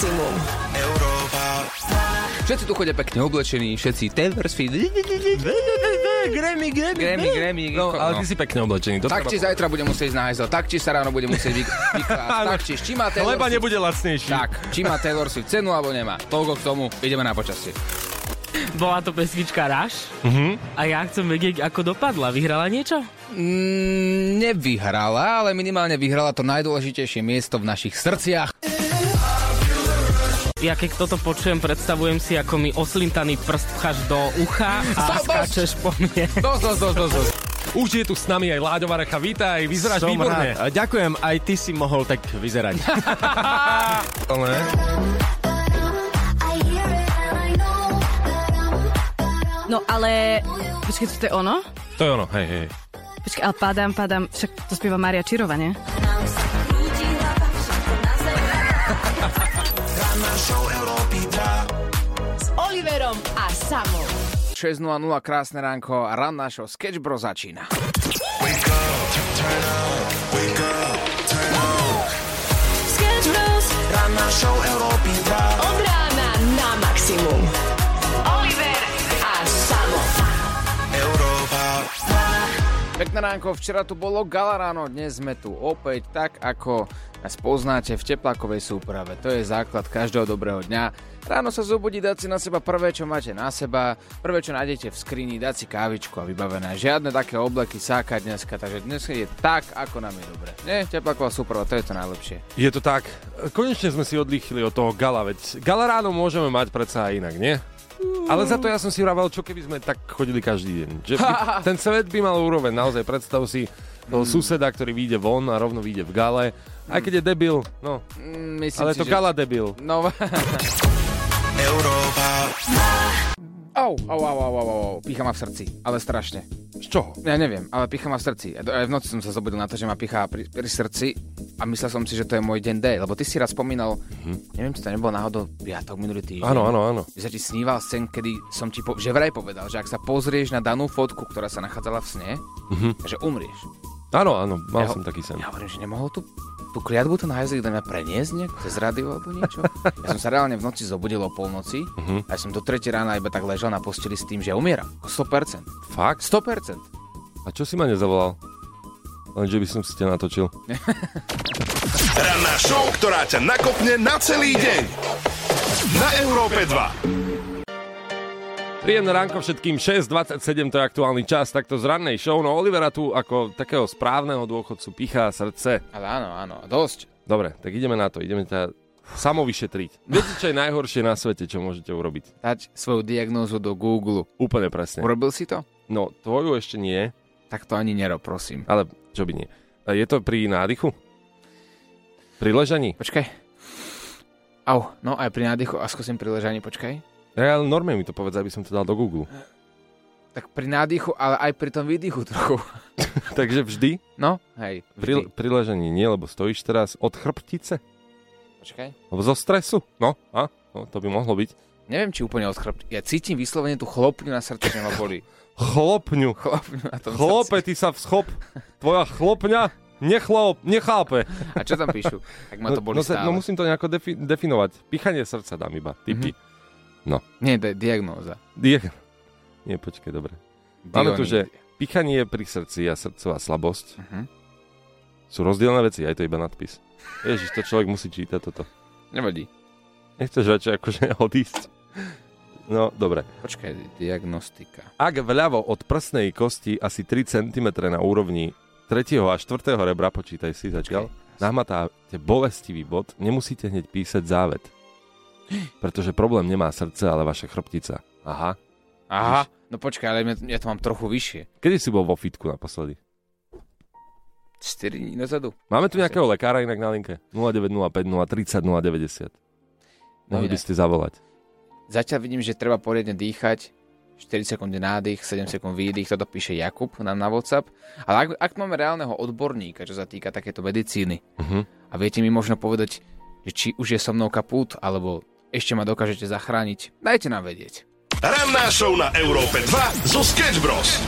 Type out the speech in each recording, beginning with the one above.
maximum. Všetci tu chodia pekne oblečení, všetci Taylor Swift. Grammy, Grammy, Grammy, Grammy. No, ale ty si pekne oblečený. To Tak či zajtra bude musieť ísť na hajzel, tak či sa ráno bude musieť vy- vyklásť, tak či či má Taylor Chleba Swift, nebude lacnejší. tak, či má Taylor Swift cenu alebo nemá. Toľko k tomu, ideme na počasie. Bola to pesnička Rush a ja chcem vedieť, ako dopadla. Vyhrala niečo? Mm, nevyhrala, ale minimálne vyhrala to najdôležitejšie miesto v našich srdciach. Ja keď toto počujem, predstavujem si, ako mi oslintaný prst pcháš do ucha a Dosť, skáčeš po mne. Dosť, dosť, dosť, dosť, dosť. Už je tu s nami aj Láďo Varecha, vítaj, vyzeráš Som výborne. rád. A Ďakujem, aj ty si mohol tak vyzerať. Ale... No ale... Počkej, to je ono? To je ono, hej, hej. Počkej, ale padám, padám, však to spieva Maria Čirova, nie? Ranná show Európy 2 s Oliverom a Samom. 6.00, krásne ránko, ranná show Sketch Bro začína. Sketch Bros. Ranná show Európy 2 Pekné ránko, včera tu bolo gala ráno, dnes sme tu opäť tak, ako nás poznáte v teplákovej súprave. To je základ každého dobrého dňa. Ráno sa zobudí, dať si na seba prvé, čo máte na seba, prvé, čo nájdete v skrini, dať si kávičku a vybavené. Žiadne také obleky sáka dneska, takže dnes je tak, ako nám je dobre. Nie, tepláková súprava, to je to najlepšie. Je to tak. Konečne sme si odlýchli od toho gala, veď gala ráno môžeme mať predsa aj inak, nie? Ale za to ja som si vravel, čo keby sme tak chodili každý deň. Že by, ten svet by mal úroveň, naozaj predstav si toho suseda, ktorý vyjde von a rovno vyjde v gale. Aj keď je debil, no, Mm, Myslím ale si, to že... gala debil. No... Au, au, au, au, au, au, pícha ma v srdci, ale strašne. Z čoho? Ja neviem, ale picha ma v srdci. Aj v noci som sa zobudil na to, že ma pichá pri, pri srdci a myslel som si, že to je môj deň D, lebo ty si raz spomínal, neviem, či to nebolo náhodou piatok minulý týždeň. Áno, áno, áno. Že ti sníval sen, kedy som ti po, že vraj povedal, že ak sa pozrieš na danú fotku, ktorá sa nachádzala v sne, že umrieš. Áno, áno, mal Ja som taký sen. Ja hovorím, že nemohol tu tú kliatbu ten hajzlík do mňa preniesť nejak cez rádio alebo niečo. Ja som sa reálne v noci zobudil o polnoci a ja som do 3 rána iba tak ležal na posteli s tým, že umieram. 100%. Fakt? 100%. A čo si ma nezavolal? Lenže by som si ťa natočil. Ranná show, ktorá ťa nakopne na celý deň. Na Európe 2. Príjemné ránko všetkým, 6.27 to je aktuálny čas, takto z rannej show. No Olivera tu ako takého správneho dôchodcu pichá srdce. Ale áno, áno, dosť. Dobre, tak ideme na to, ideme ťa samo vyšetriť. Viete, čo je najhoršie na svete, čo môžete urobiť? Dať svoju diagnózu do Google. Úplne presne. Urobil si to? No, tvoju ešte nie, Tak to ani nerob, prosím. ale čo by nie. Je to pri nádychu? Pri ležaní? Počkaj. Au, no aj pri nádychu a skúsim pri ležaní, počkaj. Ja, ale norme mi to povedz, aby som to dal do Google. Tak pri nádychu, ale aj pri tom výdychu trochu. Takže vždy No, hej, pri, vždy. pri ležaní nie, lebo stojíš teraz od chrbtice? Počkaj. Alebo zo stresu? No, a? No, to by mohlo byť. Neviem, či úplne od chrbti. Ja cítim vyslovene tú chlopňu na srdci, že ma boli. Chlopňu. Chlopňu na tom Chlope, srdci. ty sa vschop. Tvoja chlopňa nechlop, nechápe. A čo tam píšu? Tak ma to boli no, sa- stále. no musím to nejako defi- definovať. Pichanie srdca dám iba. Typy. Nie, to je diagnóza. Die- Nie, počkaj, dobre. Máme tu, že pichanie pri srdci a srdcová slabosť Mhm. sú rozdielne veci, aj to iba nadpis. Ježiš, to človek musí čítať toto. Nevadí. Nechceš radšej akože odísť? No, dobre. Počkaj, diagnostika. Ak vľavo od prsnej kosti asi 3 cm na úrovni 3. a 4. rebra, počítaj si zatiaľ, nahmatáte bolestivý bod, nemusíte hneď písať závet. Pretože problém nemá srdce, ale vaša chrbtica. Aha. Aha, no počkaj, ale ja, to mám trochu vyššie. Kedy si bol vo fitku naposledy? 4 dní dozadu. Máme tu nejakého lekára inak na linke? 0905 030 090. Mohli by ste zavolať. Zatiaľ vidím, že treba poriadne dýchať. 4 sekundy nádych, 7 sekúnd výdych, toto píše Jakub nám na WhatsApp. Ale ak, ak máme reálneho odborníka, čo sa týka takéto medicíny, Mhm. a viete mi možno povedať, že či už je so mnou kapút, alebo ešte ma dokážete zachrániť, dajte nám vedieť. Ranná show na Európe 2 zo Sketch Bros.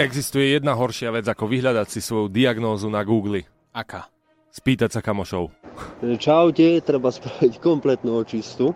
Existuje jedna horšia vec, ako vyhľadať si svoju diagnózu na Google. Aká? spýtať sa kamošov. Čaute, treba spraviť kompletnú očistu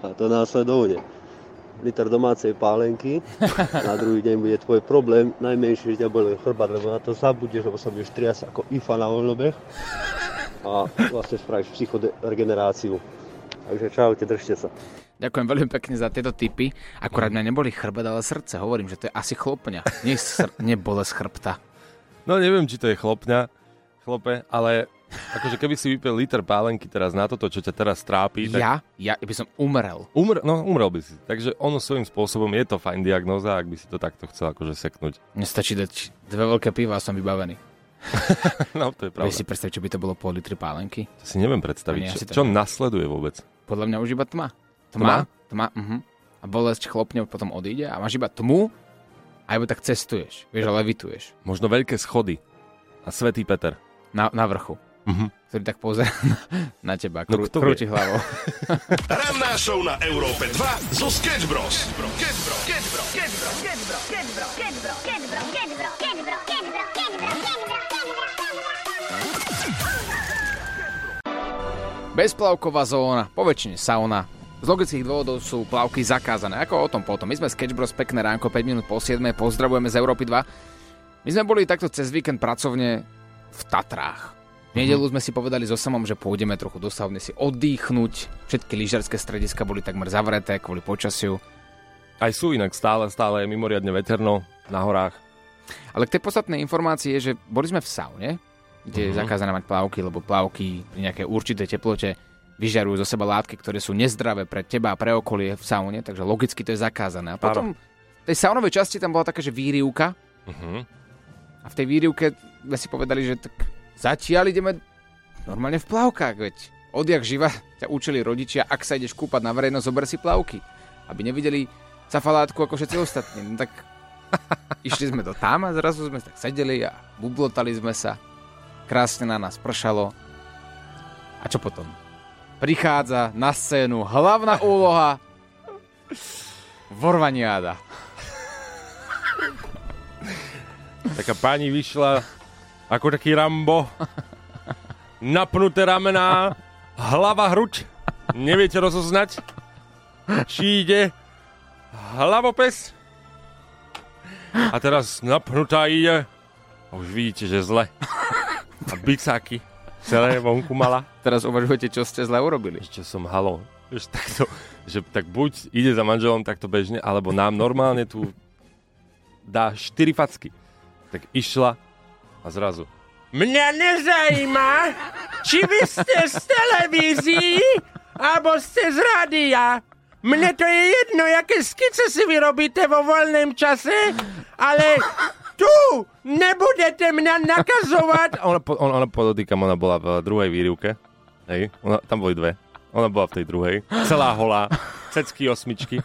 a to následovne. Liter domácej pálenky, na druhý deň bude tvoj problém, najmenšie, že ťa boli chrbát, lebo na to zabudeš, lebo sa budeš triasť ako ifa na voľnobeh a vlastne spravíš psychoregeneráciu. Takže čaute, držte sa. Ďakujem veľmi pekne za tieto tipy. Akurát mňa neboli chrbet, ale srdce. Hovorím, že to je asi chlopňa. Nie, sr- nie bolesť chrbta. No neviem, či to je chlopňa, chlope, ale akože keby si vypil liter pálenky teraz na toto, čo ťa teraz trápi, tak Ja? Ja by som umrel. umr, no, umrel by si. Takže ono svojím spôsobom je to fajn diagnóza, ak by si to takto chcel akože seknúť. Mne stačí dať dve veľké piva a som vybavený. No, to je pravda. Vieš si predstaviť, čo by to bolo pol litry pálenky? To si neviem predstaviť. Ani ja Čo, si to čo neviem. nasleduje vôbec? Podľa mňa už iba tma. Tma? Tma? Tma, mhm. A bolesť chlopne potom odíde a máš iba tmu a iba tak cestuješ. Vieš, a levituješ. Možno veľké schody. A Svetý Peter. Na, na vrchu. Mhm. Ktorý tak pozera na, na teba. No, Krú, kto krúti vie? hlavou. Ranná show na Európe 2 zo Sketch Bros. Bezplavková zóna, po väčšine sauna. Z logických dôvodov sú plavky zakázané. Ako o tom potom. My sme Sketch Bros. Pekné ránko, 5 minút po 7. Pozdravujeme z Európy 2. My sme boli takto cez víkend pracovne v Tatrách. V nedelu sme si povedali so samom, že pôjdeme trochu do sauny si oddychnúť. Všetky lyžarské strediska boli takmer zavreté kvôli počasiu. Aj sú inak stále, stále je mimoriadne veterno na horách. Ale k tej podstatnej informácii je, že boli sme v saune, kde je Mhm. zakázané mať plavky, lebo plavky pri nejakej určitej teplote vyžarujú zo seba látky, ktoré sú nezdravé pre teba a pre okolie v saune, takže logicky to je zakázané. A potom v tej saunovej časti tam bola taká, že výrivka Uh-huh. a v tej výrivke sme si povedali, že tak zatiaľ ideme normálne v plavkách, veď odjak živa ťa učili rodičia, ak sa ideš kúpať na verejnosť, zober si plavky, aby nevideli cafalátku ako všetci ostatní. No tak išli sme do tam a zrazu sme tak sedeli a bublotali sme sa. Krásne na nás pršalo. A čo potom? Prichádza na scénu hlavná úloha Vorvaniáda. Taká pani vyšla ako taký Rambo. Napnuté ramená, hlava hruď. Neviete rozoznať, či ide hlavopes. A teraz napnutá ide. A už vidíte, že zle. A bicáky celé vonku mala. Teraz uvažujete, čo ste zle urobili. Čo som halo. Vieš, takto, že tak buď ide za manželom takto bežne, alebo nám normálne tu dá 4 facky. Tak išla a zrazu. Mňa nezajíma, či vy ste z televízií, alebo ste z rádia. Mne to je jedno, aké skice si vyrobíte vo voľném čase, ale tu nebudete mňa nakazovať. Ona, po- ona, ona podotýkam, ona bola v druhej výrivke. Hej, ona, tam boli dve. Ona bola v tej druhej. Celá holá, cecky osmičky.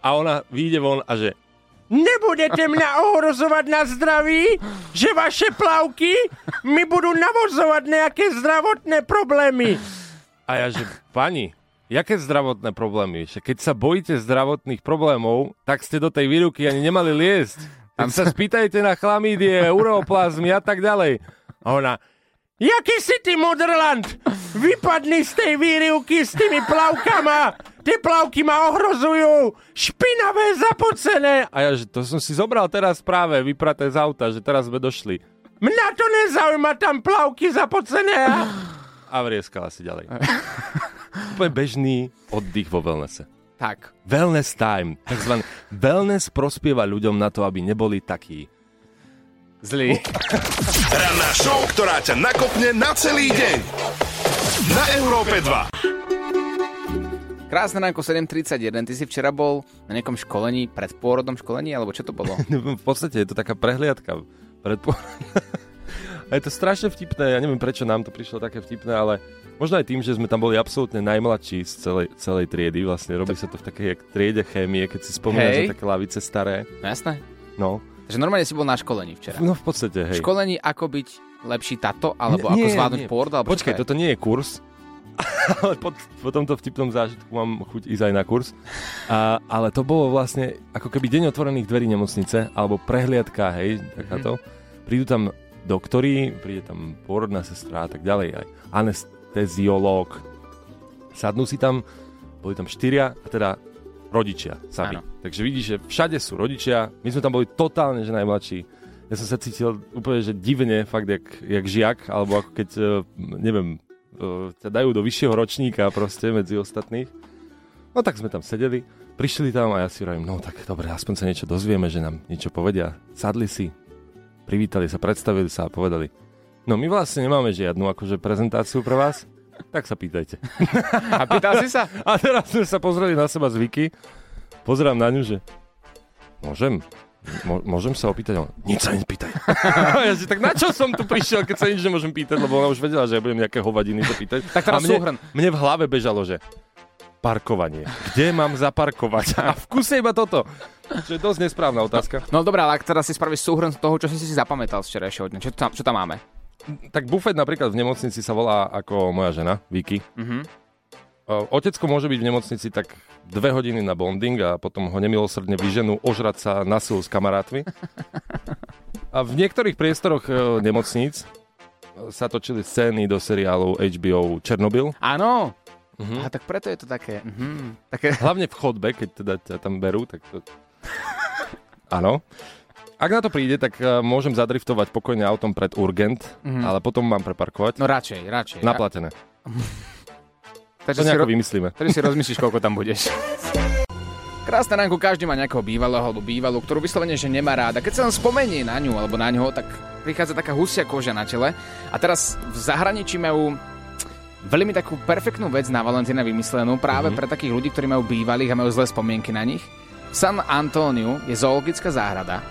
A ona vyjde von a že Nebudete mňa ohrozovať na zdraví, že vaše plavky mi budú navozovať nejaké zdravotné problémy. A ja, že pani, jaké zdravotné problémy? Že keď sa bojíte zdravotných problémov, tak ste do tej výruky ani nemali liesť. Tam sa spýtajte na chlamídie, uroplazmy a tak ďalej. A ona, jaký si ty Moderland? Vypadni z tej výrivky s tými plavkama. Tie plavky ma ohrozujú. Špinavé, zapocené. A ja, že to som si zobral teraz práve vypraté z auta, že teraz sme došli. Mňa to nezaujíma, tam plavky zapocené. A, a vrieskala si ďalej. Úplne bežný oddych vo wellnesse. Tak, Wellness time. Takzvaný wellness prospieva ľuďom na to, aby neboli takí. zlý. Ranná show, ktorá ťa nakopne na celý deň. Na Európe 2. Krásne ránko 7.31, ty si včera bol na nejakom školení, pred pôrodnom školení, alebo čo to bolo? V podstate je to taká prehliadka. Predpo... A je to strašne vtipné, ja neviem prečo nám to prišlo také vtipné, ale možno aj tým, že sme tam boli absolútne najmladší z celej, celej triedy, vlastne robí sa to v takej jak triede chémie, keď si spomínaš, že také lavice staré. No jasné. No, Takže normálne si bol na školení včera. no v podstate, hej. Školení ako byť lepší tato, alebo Nie, ako nie, zvládnuť nie. pôrod, alebo Počkaj, to toto nie je kurz, ale po, po tomto vtipnom zážitku mám chuť ísť aj na kurz. A, ale to bolo vlastne ako keby deň otvorených dverí nemocnice, alebo prehliadka, hej, takáto. Mhm. Prídu tam doktori, príde tam pôrodná sestra a tak ďalej, aj anesteziológ. Sadnú si tam, boli tam štyria, a teda rodičia sami. Áno. Takže vidíš, že všade sú rodičia, my sme tam boli totálne, že najmladší. Ja som sa cítil úplne, že divne, fakt jak, jak žiak, alebo ako keď, eh, neviem, eh, ťa dajú do vyššieho ročníka proste medzi ostatných. No tak sme tam sedeli, prišli tam a ja si hovorím, no tak dobre, aspoň sa niečo dozvieme, že nám niečo povedia. Sadli si, privítali sa, predstavili sa a povedali, no my vlastne nemáme žiadnu akože prezentáciu pre vás, tak sa pýtajte. A pýtal si sa? A teraz sme sa pozreli na seba z Viki, pozerám na ňu, že môžem, Mo- môžem sa opýtať? On, nič sa nepýtaj. ja si, tak na čo som tu prišiel, keď sa nič nemôžem pýtať, lebo ona už vedela, že ja budem nejaké hovadiny sa pýtať. Tak teraz a mne, súhrn. mne v hlave bežalo, že parkovanie. Kde mám zaparkovať? A v kuse iba toto. Čo je dosť nesprávna otázka. No dobré, ale ak teraz si spravíš súhrn toho, čo si si zapamätal z včerajšieho dňa, čo tam, čo tam máme? Tak bufet napríklad v nemocnici sa volá ako moja žena, Vicky. Mhm. O, Otecko môže byť v nemocnici tak dve hodiny na bonding a potom ho nemilosrdne vyženú ožrať sa na silu s kamarátmi. A v niektorých priestoroch e, nemocníc sa točili scény do seriálu HBO Černobyl. Áno. Mhm. A tak preto je to také... Mhm, také... Hlavne v chodbe, keď teda ťa tam berú, tak to... Áno. Ak na to príde, tak e, môžem zadriftovať pokojne autom pred Urgent, Mhm. ale potom mám preparkovať. No radšej, radšej. Naplatené. Takže To nejako ro- vymyslíme. Tedy si rozmyslíš, koľko tam budeš. Krásne ránko, každý má nejakého bývalého alebo bývalú, ktorú vyslovene, že nemá rád. A keď sa len spomenie na ňu alebo na ňo, tak prichádza taká husia koža na tele. A teraz v zahraničí majú veľmi takú perfektnú vec na Valentína vymyslenú práve mm-hmm. pre takých ľudí, ktorí majú bývalých a majú zlé spomienky na nich. V San Antóniu je zoologická záhrada,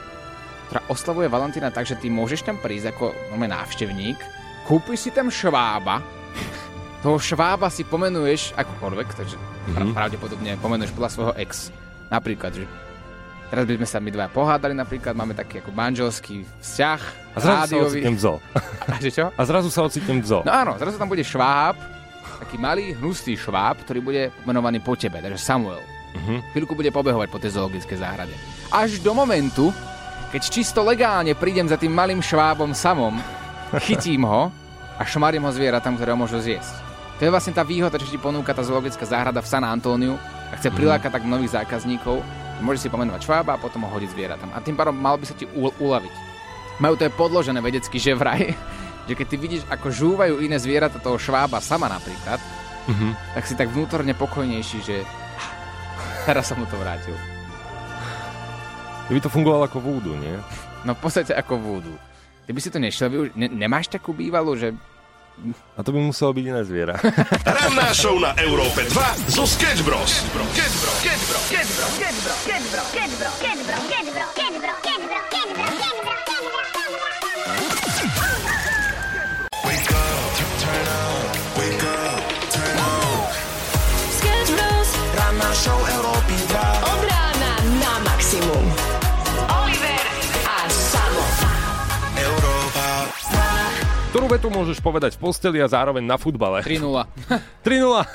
ktorá oslavuje Valentína tak, že ty môžeš tam prísť ako nome návštevník, kúpiš si tam švába, toho švába si pomenuješ akokoľvek, takže mm-hmm. pravdepodobne pomenuješ podľa svojho ex. Napríklad, že teraz by sme sa my dva pohádali napríklad, máme taký ako manželský vzťah, A zrazu sa rádiový. ocitnem v zoo. A že čo? A zrazu sa ocitnem v zoo. No áno, zrazu tam bude šváb, taký malý, hnustý šváb, ktorý bude pomenovaný po tebe, takže Samuel. Mhm. Chvíľku bude pobehovať po tej zoologickej záhrade. Až do momentu, keď čisto legálne prídem za tým malým švábom samom, chytím ho a šmarím ho zvieratám, ktoré ho môžu zjesť. To je vlastne tá výhoda, čo ti ponúka tá zoologická záhrada v San Antóniu a chce prilákať tak nových zákazníkov. Môžeš si pomenovať švába a potom ho hodiť zvieratám. A tým pádom mal by sa ti u- uľaviť. Majú to je podložené vedecky, že vraj, že keď ty vidíš, ako žúvajú iné zvieratá toho švába sama napríklad, Mhm. tak si tak vnútorne pokojnejší, že teraz som mu to vrátil. By to fungovalo ako vúdu, nie? No v podstate ako vúdu. Ty by si to nešiel využiť? Ne- nemáš takú bývalú, že... A to by muselo byť iné zviera. Ranná show na Európe 2 zo Sketch Bros. Sketch Bros. Sketch Bros. Od Ktorú vetu môžeš povedať v posteli a zároveň na futbale? 3-0. 3-0.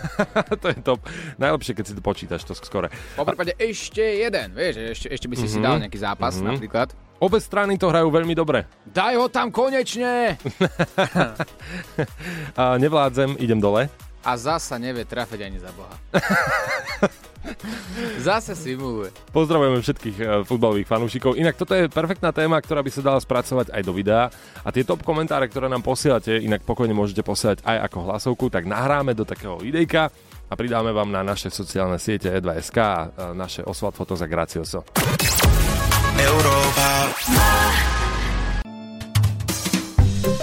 to je top. Najlepšie, keď si to počítaš to skore. Po prípade ešte jeden, vieš, ešte, ešte by si si dal nejaký zápas Mhm. napríklad. Obe strany to hrajú veľmi dobre. Daj ho tam konečne! A nevládzem, idem dole. A zasa nevie trafiť ani za Boha. Zase simuluje. Pozdravujeme všetkých e, futbalových fanúšikov. Inak toto je perfektná téma, ktorá by sa dala spracovať aj do videa. A tie top komentáre, ktoré nám posielate, inak pokojne môžete posielať aj ako hlasovku, tak nahráme do takého videjka a pridáme vám na naše sociálne siete E2SK a e, naše Oswald Fotos a Gracioso.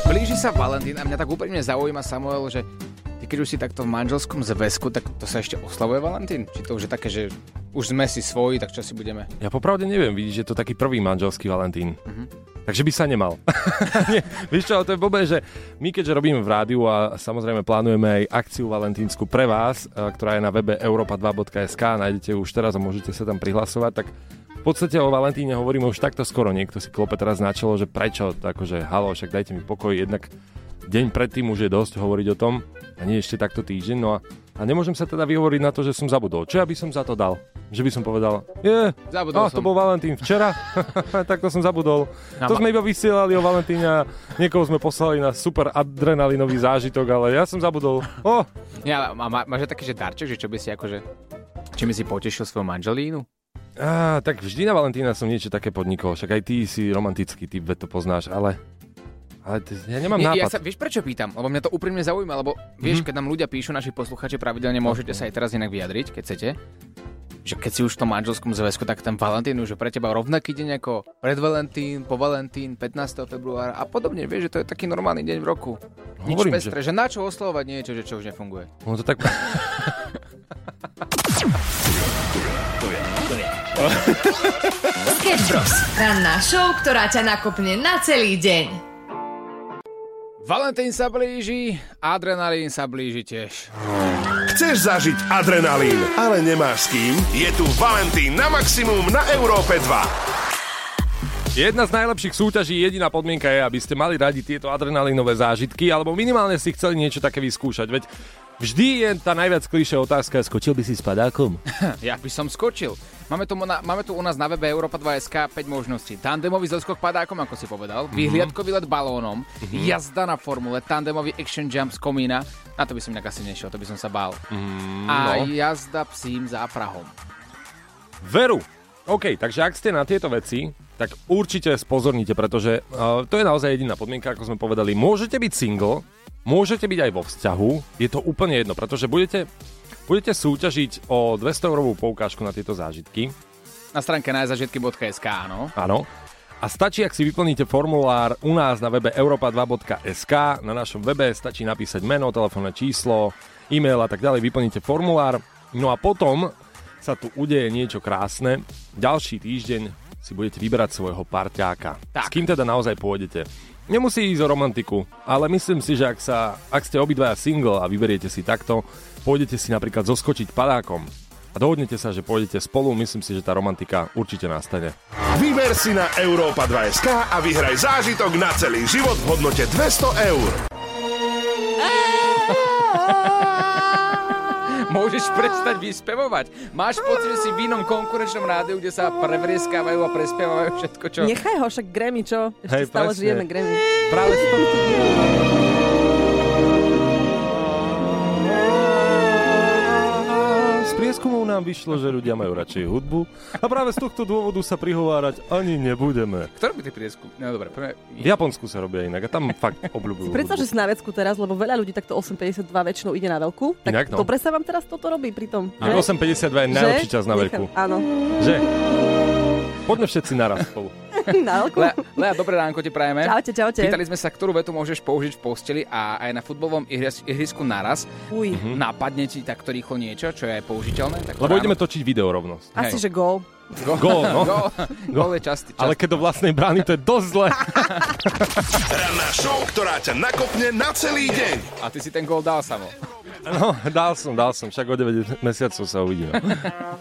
Blíži sa Valentín a mňa tak úplne zaujíma Samuel, že keď už si takto v manželskom zväzku, tak to sa ešte oslavuje Valentín? Či to už je také, že už sme si svoji, tak čo si budeme? Ja popravde neviem, vidíš, že to taký prvý manželský Valentín. Takže by sa nemal. Nie, vieš čo, to je blbé, že my keďže robíme v rádiu a samozrejme plánujeme aj akciu valentínsku pre vás, e, ktorá je na webe europa2.sk, nájdete ju už teraz a môžete sa tam prihlasovať, tak v podstate o Valentíne hovoríme už takto skoro. Niekto si klope teraz na čelo, že prečo, akože halo, však dajte mi pokoj, jednak deň predtým už je dosť hovoriť o tom a nie ešte takto týždeň. No a, a A nemôžem sa teda vyhovoriť na to, že som zabudol. Čo ja by som za to dal? Že by som povedal, je, Zabudol a, to som. bol Valentín včera, tak to som zabudol. To sme iba vysielali o Valentíne a niekoho sme poslali na super adrenalinový zážitok, ale ja som zabudol. O, Ja, má, má, máš taký, že darček, že čo by si akože... Či by si potešil svoju manželínu? á, tak vždy na Valentína som niečo také podnikol, však aj ty si romantický typ, to poznáš, ale... Ale t- ja nemám Nie, nápad. ja sa, vieš prečo pýtam? Lebo mňa to úprimne zaujíma, lebo vieš, keď nám ľudia píšu, naši posluchači pravidelne, môžete sa aj teraz inak vyjadriť, keď chcete. Že keď si už v tom manželskom zväzku, tak ten Valentín už je pre teba rovnaký deň ako pred Valentín, po Valentín, 15. februára a podobne. Vieš, že to je taký normálny deň v roku. Nič Hovorím, pestre, že... na čo oslovať niečo, že čo už nefunguje. No to tak... Sketch Bros. Ranná show, ktorá ťa nakopne na celý deň. Valentín sa blíži, adrenalín sa blíži tiež. Chceš zažiť adrenalín, ale nemáš s kým? Je tu Valentín na maximum na Európe 2. Jedna z najlepších súťaží, jediná podmienka je, aby ste mali radi tieto adrenalinové zážitky, alebo minimálne si chceli niečo také vyskúšať. Veď vždy je tá najviac klišé otázka, skočil by si s padákom? Ja by som skočil. Máme tu, na, máme tu u nás na webe Europa 2SK 5 možností. Tandemový zoskok padákom, ako si povedal, Mhm. vyhliadkový let balónom, jazda na formule, tandemový action jump z komína. Na to by som inak asi nešiel, to by som sa bál. A no. jazda psím záprahom. Veru. OK, takže ak ste na tieto veci, tak určite spozornite, pretože uh, to je naozaj jediná podmienka, ako sme povedali. Môžete byť single, môžete byť aj vo vzťahu, je to úplne jedno, pretože budete, budete súťažiť o 200 eurovú poukážku na tieto zážitky. Na stránke najzažitky.sk, áno. Áno. A stačí, ak si vyplníte formulár u nás na webe europa2.sk, na našom webe stačí napísať meno, telefónne číslo, e-mail a tak ďalej, vyplníte formulár. No a potom sa tu udeje niečo krásne. Ďalší týždeň si budete vyberať svojho parťáka. Tak. S kým teda naozaj pôjdete. Nemusí ísť o romantiku, ale myslím si, že ak, sa, ak ste obidvaja single a vyberiete si takto, pôjdete si napríklad zoskočiť padákom a dohodnete sa, že pôjdete spolu, myslím si, že tá romantika určite nastane. Vyber si na Európa 2SK a vyhraj zážitok na celý život v hodnote 200 eur. Môžeš prestať vyspevovať. Máš pocit, že si v inom konkurenčnom rádiu, kde sa prevrieskávajú a prespievajú všetko, čo... Nechaj ho, však Grammy, čo? Ešte Hej, stále presne. žijeme Grammy. Práve. Prieskumov nám vyšlo, že ľudia majú radšej hudbu a práve z tohto dôvodu sa prihovárať ani nebudeme. Ktorý by ty prieskum? No dobre, poďme... V Japonsku sa robia inak a tam fakt obľúbujú Predstav, že si na vecku teraz, lebo veľa ľudí takto 8.52 väčšinou ide na veľkú. Tak Inak no. dobre sa vám teraz toto robí pri tom. A 8.52 je najlepší čas na veľkú. Áno. Že? Poďme všetci naraz spolu. na veľkú. Lea, Lea, dobré ránko ti prajeme. Čaute, čaute. Pýtali sme sa, ktorú vetu môžeš použiť v posteli a aj na futbalovom ihris- ihrisku naraz. Uj. Mhm. Napadne ti takto rýchlo niečo, čo je aj použiteľné? Tak Lebo ideme točiť video rovnosť. Asi, Hej. že gól. Gól, no. Gól, gól je častý. častý. Ale keď do vlastnej brány, to je dosť zle. Ranná show, ktorá ťa nakopne na celý deň. A ty si ten gól dal samo. No, dal som, dal som, však o 9 mesiacov sa uvidíme.